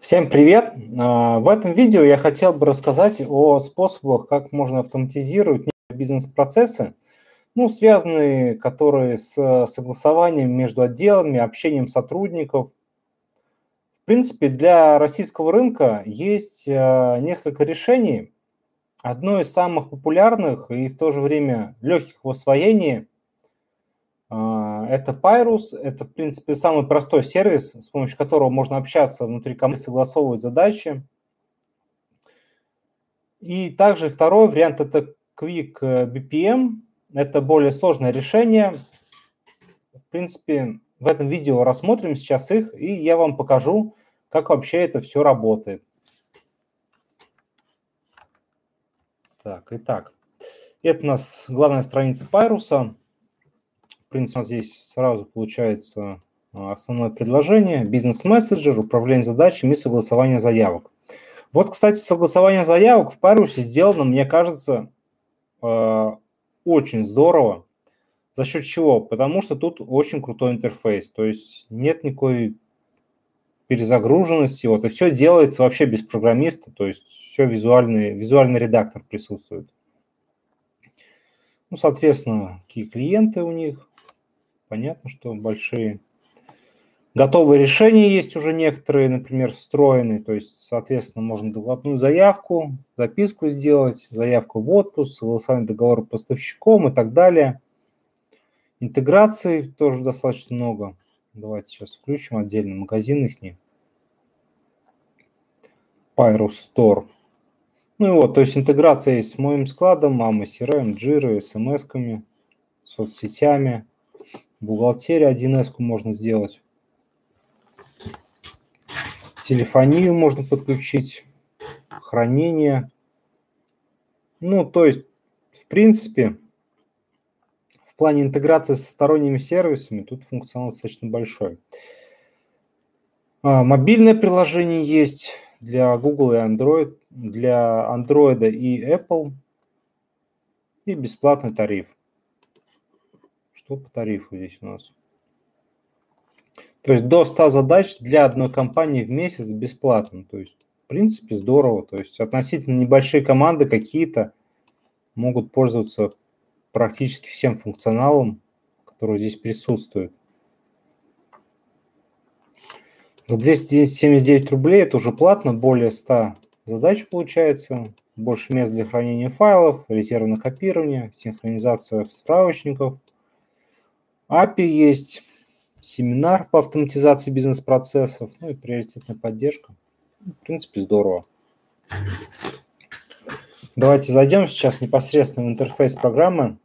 Всем привет! А, в этом видео я хотел бы рассказать о способах, как можно автоматизировать бизнес-процессы, ну, связанные, которые с согласованием между отделами, общением сотрудников. В принципе, для российского рынка есть а, несколько решений. Одно из самых популярных и в то же время легких в освоении это Pyrus, это, в принципе, самый простой сервис, с помощью которого можно общаться внутри команды, согласовывать задачи. И также второй вариант – это Quick BPM. Это более сложное решение. В принципе, в этом видео рассмотрим сейчас их, и я вам покажу, как вообще это все работает. Так, итак, это у нас главная страница Пайруса принципе, здесь сразу получается а, основное предложение, бизнес-мессенджер, управление задачами и согласование заявок. Вот, кстати, согласование заявок в Парусе сделано, мне кажется, а, очень здорово. За счет чего? Потому что тут очень крутой интерфейс, то есть нет никакой перезагруженности, вот, и все делается вообще без программиста, то есть все визуальный, визуальный редактор присутствует. Ну, соответственно, какие клиенты у них, понятно, что большие. Готовые решения есть уже некоторые, например, встроенные, то есть, соответственно, можно докладную заявку, записку сделать, заявку в отпуск, согласование договора поставщиком и так далее. Интеграции тоже достаточно много. Давайте сейчас включим отдельный магазин их. Pyrus Store. Ну и вот, то есть интеграция есть с моим складом, мама CRM, Jira, смс-ками, соцсетями, Бухгалтерия 1С можно сделать. Телефонию можно подключить. Хранение. Ну, то есть, в принципе, в плане интеграции со сторонними сервисами тут функционал достаточно большой. А, мобильное приложение есть для Google и Android, для Android и Apple. И бесплатный тариф. Что по тарифу здесь у нас? То есть до 100 задач для одной компании в месяц бесплатно. То есть, в принципе, здорово. То есть, относительно небольшие команды какие-то могут пользоваться практически всем функционалом, который здесь присутствует. За 279 рублей это уже платно, более 100 задач получается, больше мест для хранения файлов, резервное копирование, синхронизация справочников – API есть, семинар по автоматизации бизнес-процессов, ну и приоритетная поддержка. В принципе, здорово. Давайте зайдем сейчас непосредственно в интерфейс программы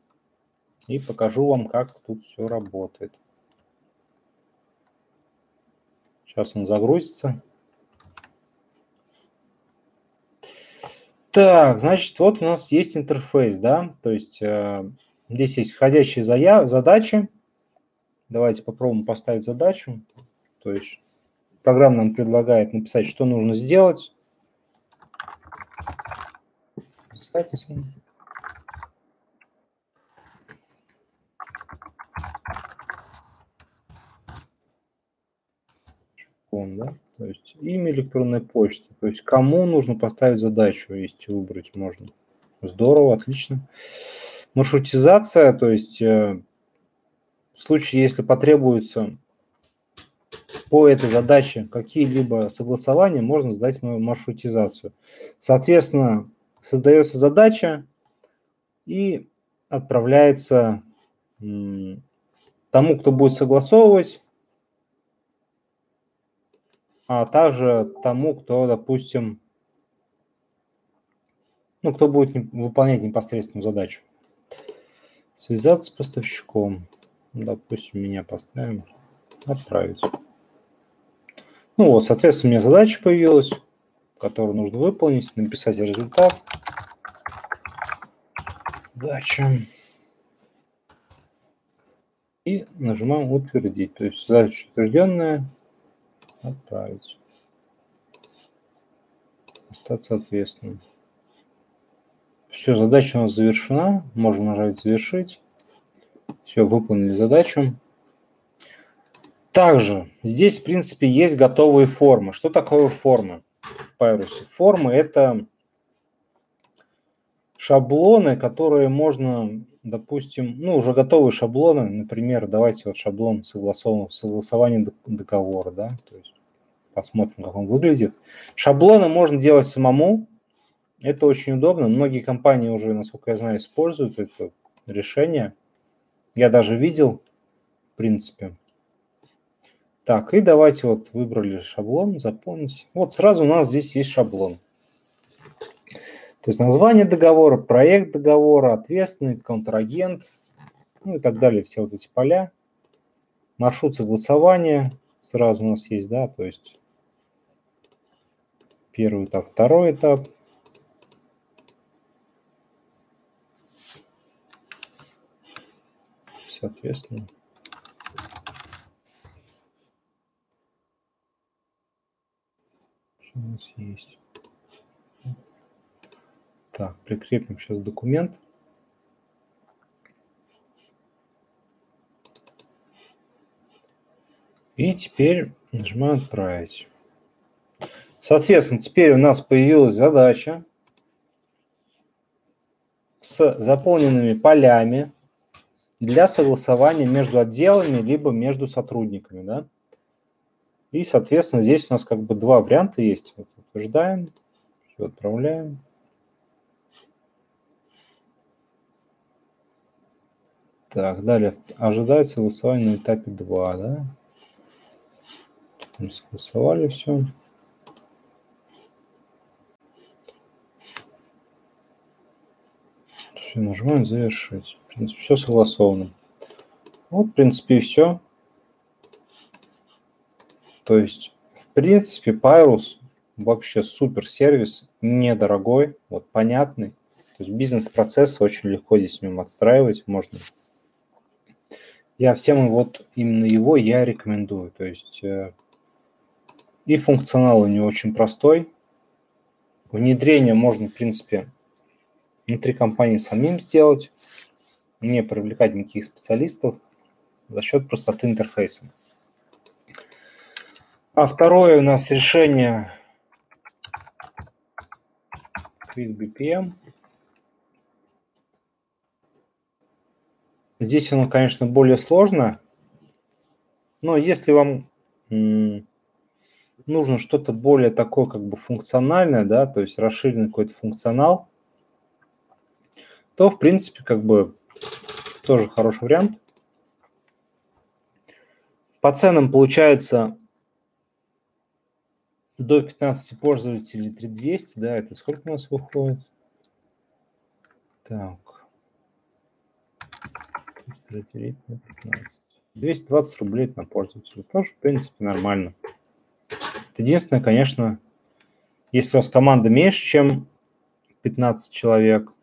и покажу вам, как тут все работает. Сейчас он загрузится. Так, значит, вот у нас есть интерфейс, да, то есть э, здесь есть входящие заяв задачи, Давайте попробуем поставить задачу. То есть программа нам предлагает написать, что нужно сделать. да? То есть имя электронной почты. То есть кому нужно поставить задачу, если выбрать можно. Здорово, отлично. Маршрутизация, то есть э, в случае, если потребуется по этой задаче какие-либо согласования, можно сдать мою маршрутизацию. Соответственно, создается задача и отправляется тому, кто будет согласовывать, а также тому, кто, допустим, ну, кто будет выполнять непосредственную задачу. Связаться с поставщиком. Допустим, меня поставим. Отправить. Ну вот, соответственно, у меня задача появилась, которую нужно выполнить, написать результат. Задача. И нажимаем утвердить. То есть задача утвержденная. Отправить. Остаться ответственным. Все, задача у нас завершена. Можно нажать завершить. Все, выполнили задачу. Также здесь, в принципе, есть готовые формы. Что такое формы в Pyrus? Формы – это шаблоны, которые можно, допустим, ну, уже готовые шаблоны, например, давайте вот шаблон согласованного согласования договора, да, то есть посмотрим, как он выглядит. Шаблоны можно делать самому, это очень удобно. Многие компании уже, насколько я знаю, используют это решение. Я даже видел, в принципе. Так, и давайте вот выбрали шаблон, заполнить. Вот сразу у нас здесь есть шаблон. То есть название договора, проект договора, ответственный, контрагент, ну и так далее, все вот эти поля. Маршрут согласования сразу у нас есть, да, то есть первый этап, второй этап. Соответственно. Что у нас есть? Так, прикрепим сейчас документ. И теперь нажимаем «Отправить». Соответственно, теперь у нас появилась задача с заполненными полями для согласования между отделами либо между сотрудниками. Да? И, соответственно, здесь у нас как бы два варианта есть. Вот утверждаем, все отправляем. Так, далее ожидается согласование на этапе 2, да? Мы согласовали все. Все, нажимаем завершить. В принципе, все согласовано. Вот, в принципе, и все. То есть, в принципе, Pyrus вообще супер сервис, недорогой, вот понятный. То есть бизнес-процессы очень легко здесь с ним отстраивать можно. Я всем вот именно его я рекомендую. То есть э, и функционал у него очень простой. Внедрение можно, в принципе, внутри компании самим сделать, не привлекать никаких специалистов за счет простоты интерфейса. А второе у нас решение QuickBPM. Здесь оно, конечно, более сложно, но если вам нужно что-то более такое как бы функциональное, да, то есть расширенный какой-то функционал, то, в принципе, как бы тоже хороший вариант. По ценам получается до 15 пользователей 3200, да, это сколько у нас выходит? Так. 220 рублей на пользователя. Тоже, в принципе, нормально. Единственное, конечно, если у вас команда меньше, чем 15 человек,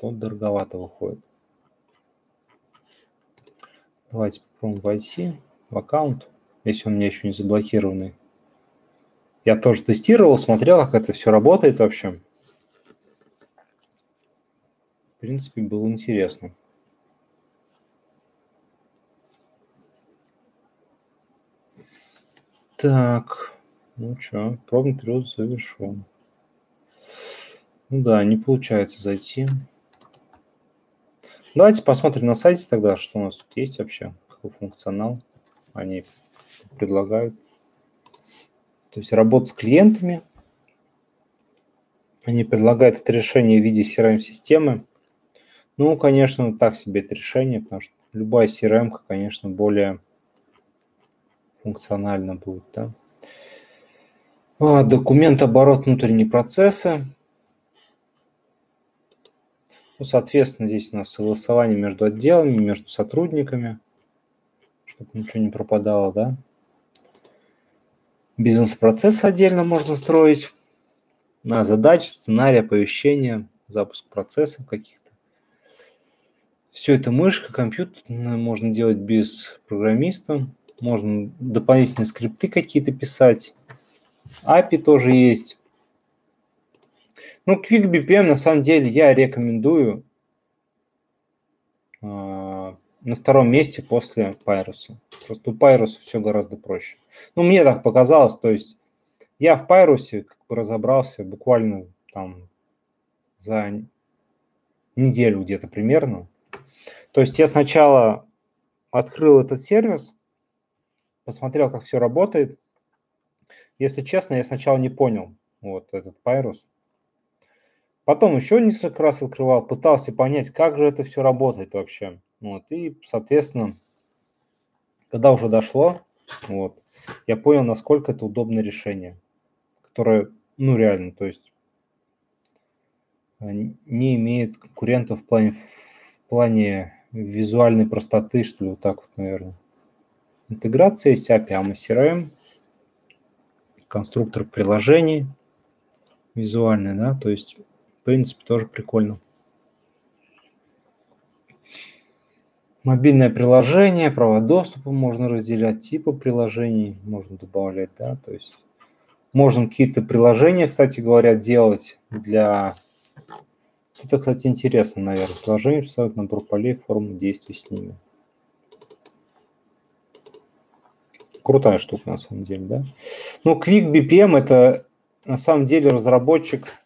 то дороговато выходит. Давайте попробуем войти в аккаунт, если он у меня еще не заблокированный. Я тоже тестировал, смотрел, как это все работает вообще. В принципе, было интересно. Так, ну что, пробный период завершен. Ну да, не получается зайти. Давайте посмотрим на сайте тогда, что у нас тут есть вообще, какой функционал они предлагают. То есть работа с клиентами. Они предлагают это решение в виде CRM-системы. Ну, конечно, так себе это решение, потому что любая CRM, конечно, более функционально будет. Да? А, документ оборот внутренние процессы. Ну, соответственно, здесь у нас согласование между отделами, между сотрудниками, чтобы ничего не пропадало, да. Бизнес-процесс отдельно можно строить. На задачи, сценарий, оповещения, запуск процессов каких-то. Все это мышка, компьютер можно делать без программиста. Можно дополнительные скрипты какие-то писать. API тоже есть. Ну, QuickBPM на самом деле я рекомендую. А, на втором месте после Пайруса. Просто у Пайруса все гораздо проще. Ну, мне так показалось, то есть я в Пайрусе как бы разобрался буквально там за неделю где-то примерно. То есть я сначала открыл этот сервис, посмотрел, как все работает. Если честно, я сначала не понял вот этот Пайрус. Потом еще несколько раз открывал, пытался понять, как же это все работает вообще. Вот, и, соответственно, когда уже дошло, вот, я понял, насколько это удобное решение, которое, ну, реально, то есть не имеет конкурентов в плане, в плане визуальной простоты, что ли, вот так вот, наверное. Интеграция есть API AMA CRM, конструктор приложений визуальный, да, то есть, принципе, тоже прикольно. Мобильное приложение, права доступа можно разделять, типы приложений можно добавлять, да, то есть можно какие-то приложения, кстати говоря, делать для... Это, кстати, интересно, наверное. Приложение представляют набор полей, формы действий с ними. Крутая штука, на самом деле, да? Ну, Quick BPM – это, на самом деле, разработчик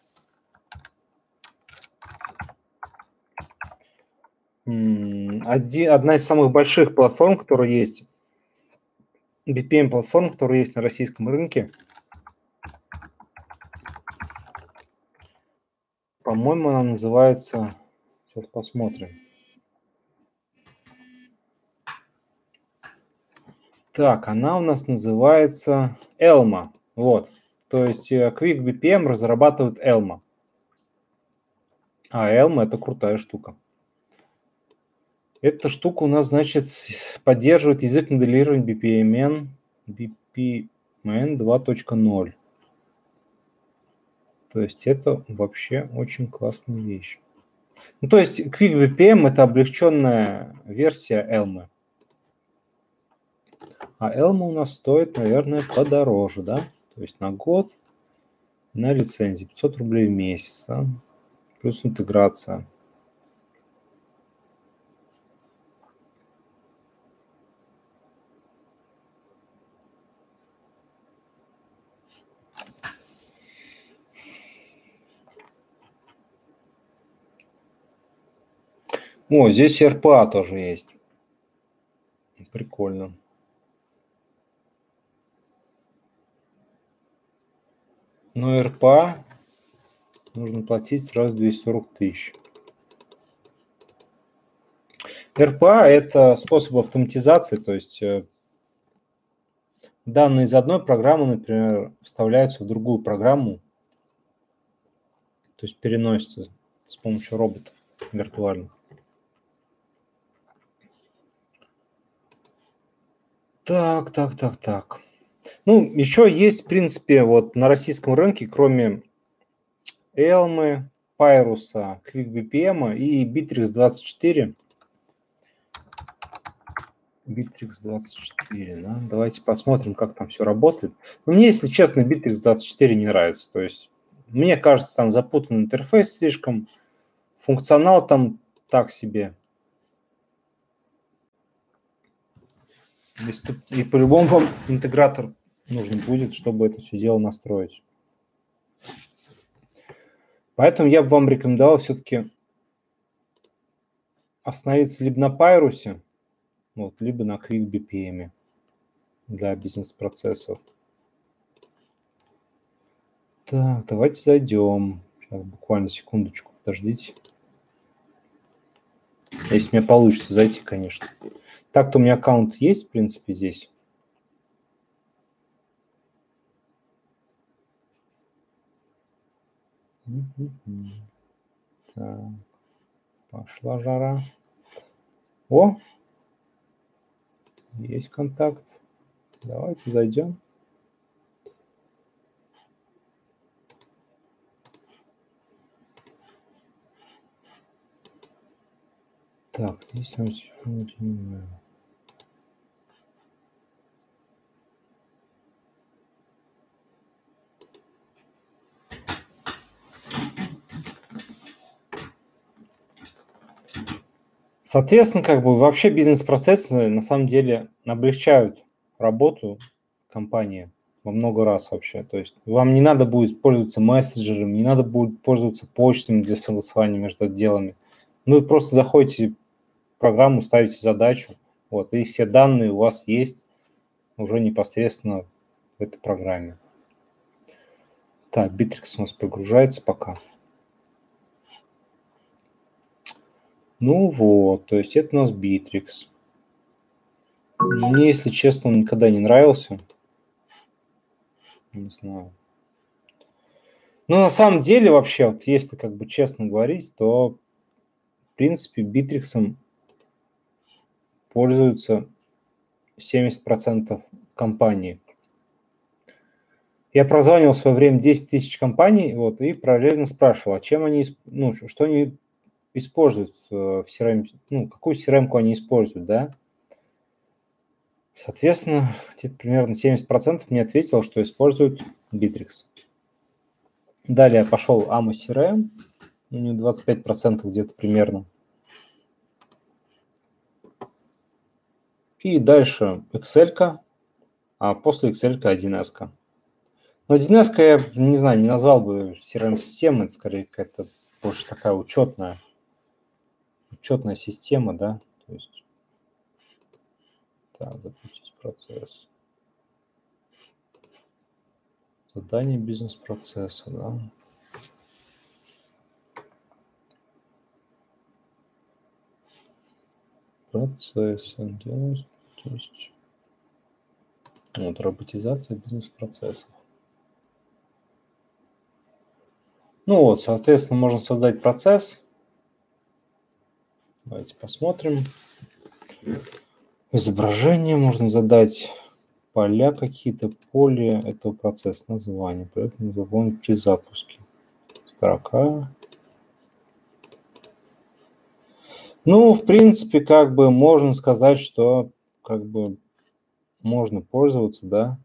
один, одна из самых больших платформ, которая есть, BPM-платформ, которая есть на российском рынке. По-моему, она называется... Сейчас посмотрим. Так, она у нас называется Elma. Вот. То есть э, Quick BPM разрабатывает Elma. А Elma это крутая штука. Эта штука у нас, значит, поддерживает язык моделирования BPMN, BPMN 2.0. То есть это вообще очень классная вещь. Ну, то есть QuickVPM – это облегченная версия Elm. А Elm у нас стоит, наверное, подороже, да? То есть на год на лицензии 500 рублей в месяц, да? плюс интеграция. О, здесь РПА тоже есть. Прикольно. Но РПА нужно платить сразу 240 тысяч. РПА – это способ автоматизации, то есть э, данные из одной программы, например, вставляются в другую программу, то есть переносятся с помощью роботов виртуальных. Так, так, так, так. Ну, еще есть, в принципе, вот на российском рынке, кроме Элмы, Пайруса, QuickBPM и Bittrex 24. Bittrex 24, да? Давайте посмотрим, как там все работает. Но ну, мне, если честно, Bittrex 24 не нравится. То есть, мне кажется, там запутанный интерфейс слишком, функционал там так себе. И по-любому вам интегратор нужен будет, чтобы это все дело настроить. Поэтому я бы вам рекомендовал все-таки остановиться либо на Пайрусе, вот, либо на QuickBPM для бизнес-процессов. Так, давайте зайдем. Сейчас буквально секундочку, подождите. Если мне получится зайти, конечно. Так-то у меня аккаунт есть, в принципе, здесь. Так, пошла жара. О, есть контакт. Давайте зайдем. Так, здесь там телефон. Соответственно, как бы вообще бизнес-процессы на самом деле облегчают работу компании во много раз вообще. То есть вам не надо будет пользоваться мессенджером, не надо будет пользоваться почтами для согласования между отделами. Вы просто заходите программу, ставите задачу, вот, и все данные у вас есть уже непосредственно в этой программе. Так, Bittrex у нас прогружается пока. Ну вот, то есть это у нас Bittrex. Мне, если честно, он никогда не нравился. Не знаю. Но на самом деле вообще, вот если как бы честно говорить, то в принципе Битриксом пользуются 70% компаний. Я прозванивал в свое время 10 тысяч компаний, вот, и параллельно спрашивал, а чем они, ну, что они используют в CRM, ну, какую CRM они используют, да. Соответственно, где-то примерно 70% мне ответило, что используют Bittrex. Далее пошел AMA CRM, у него 25% где-то примерно. И дальше Excel, а после Excel 1С. Но 1С я, не знаю, не назвал бы CRM-системой, это скорее какая-то больше такая учетная, учетная система, да, то есть, так, запустить процесс. Задание бизнес-процесса, да. Процессы, да, то есть, вот, роботизация бизнес-процессов. Ну вот, соответственно, можно создать процесс. Давайте посмотрим. Изображение можно задать поля какие-то, поле этого процесса, название. Поэтому заполнить при запуске. Строка. Ну, в принципе, как бы можно сказать, что как бы можно пользоваться, да,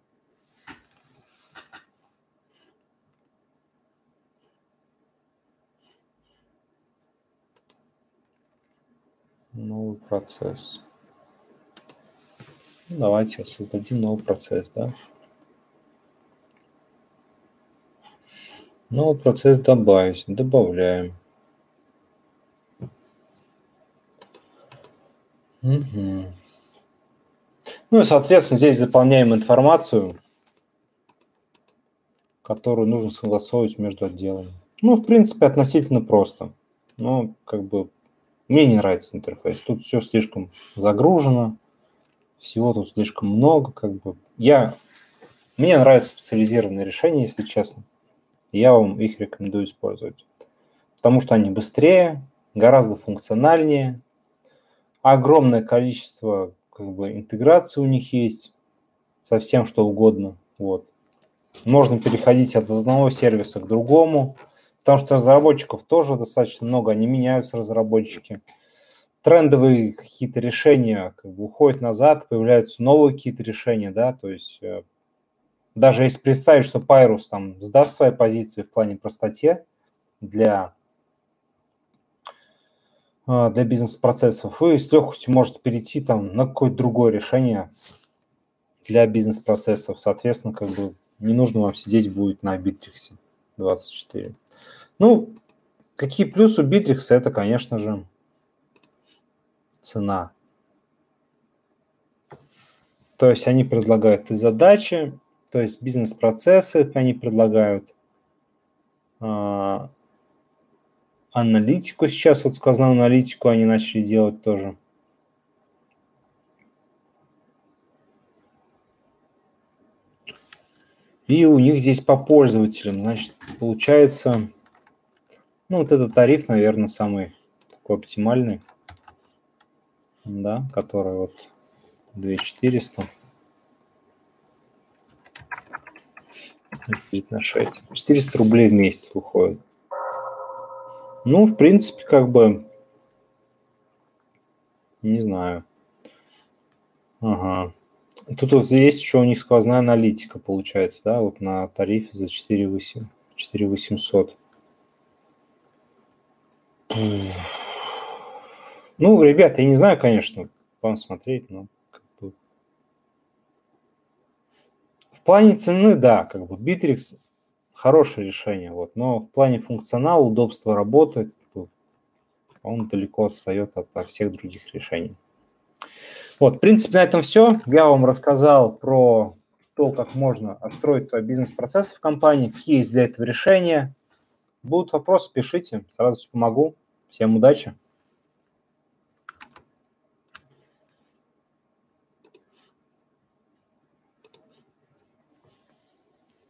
новый процесс. Ну, давайте создадим новый процесс, да. Новый процесс добавить. Добавляем. Угу. Ну и, соответственно, здесь заполняем информацию, которую нужно согласовывать между отделами. Ну, в принципе, относительно просто. Но, как бы, мне не нравится интерфейс. Тут все слишком загружено, всего тут слишком много. Как бы. Я... Мне нравятся специализированные решения, если честно. Я вам их рекомендую использовать. Потому что они быстрее, гораздо функциональнее, огромное количество как бы, интеграции у них есть со всем, что угодно. Вот. Можно переходить от одного сервиса к другому, Потому что разработчиков тоже достаточно много, они меняются, разработчики. Трендовые какие-то решения как бы уходят назад, появляются новые какие-то решения, да, то есть э, даже если представить, что Pyrus там сдаст свои позиции в плане простоте для, для бизнес-процессов, вы с легкостью можете перейти там на какое-то другое решение для бизнес-процессов. Соответственно, как бы не нужно вам сидеть будет на Bittrex 24. Ну, какие плюсы Bittrex? Это, конечно же, цена. То есть они предлагают и задачи, то есть бизнес-процессы они предлагают, а, аналитику сейчас, вот сказал аналитику они начали делать тоже. И у них здесь по пользователям, значит, получается ну, вот этот тариф, наверное, самый такой оптимальный, да, который вот 2400 на 6. 400 рублей в месяц выходит. Ну, в принципе, как бы, не знаю. Ага. Тут вот есть еще у них сквозная аналитика, получается, да, вот на тарифе за 4800. 4800. Ну, ребята, я не знаю, конечно, вам смотреть, но как бы... в плане цены, да, как бы Bittrex хорошее решение, вот, но в плане функционала, удобства работы, он далеко отстает от, от всех других решений. Вот, в принципе, на этом все. Я вам рассказал про то, как можно отстроить твой бизнес-процесс в компании, какие есть для этого решения. Будут вопросы, пишите, сразу помогу. Всем удачи!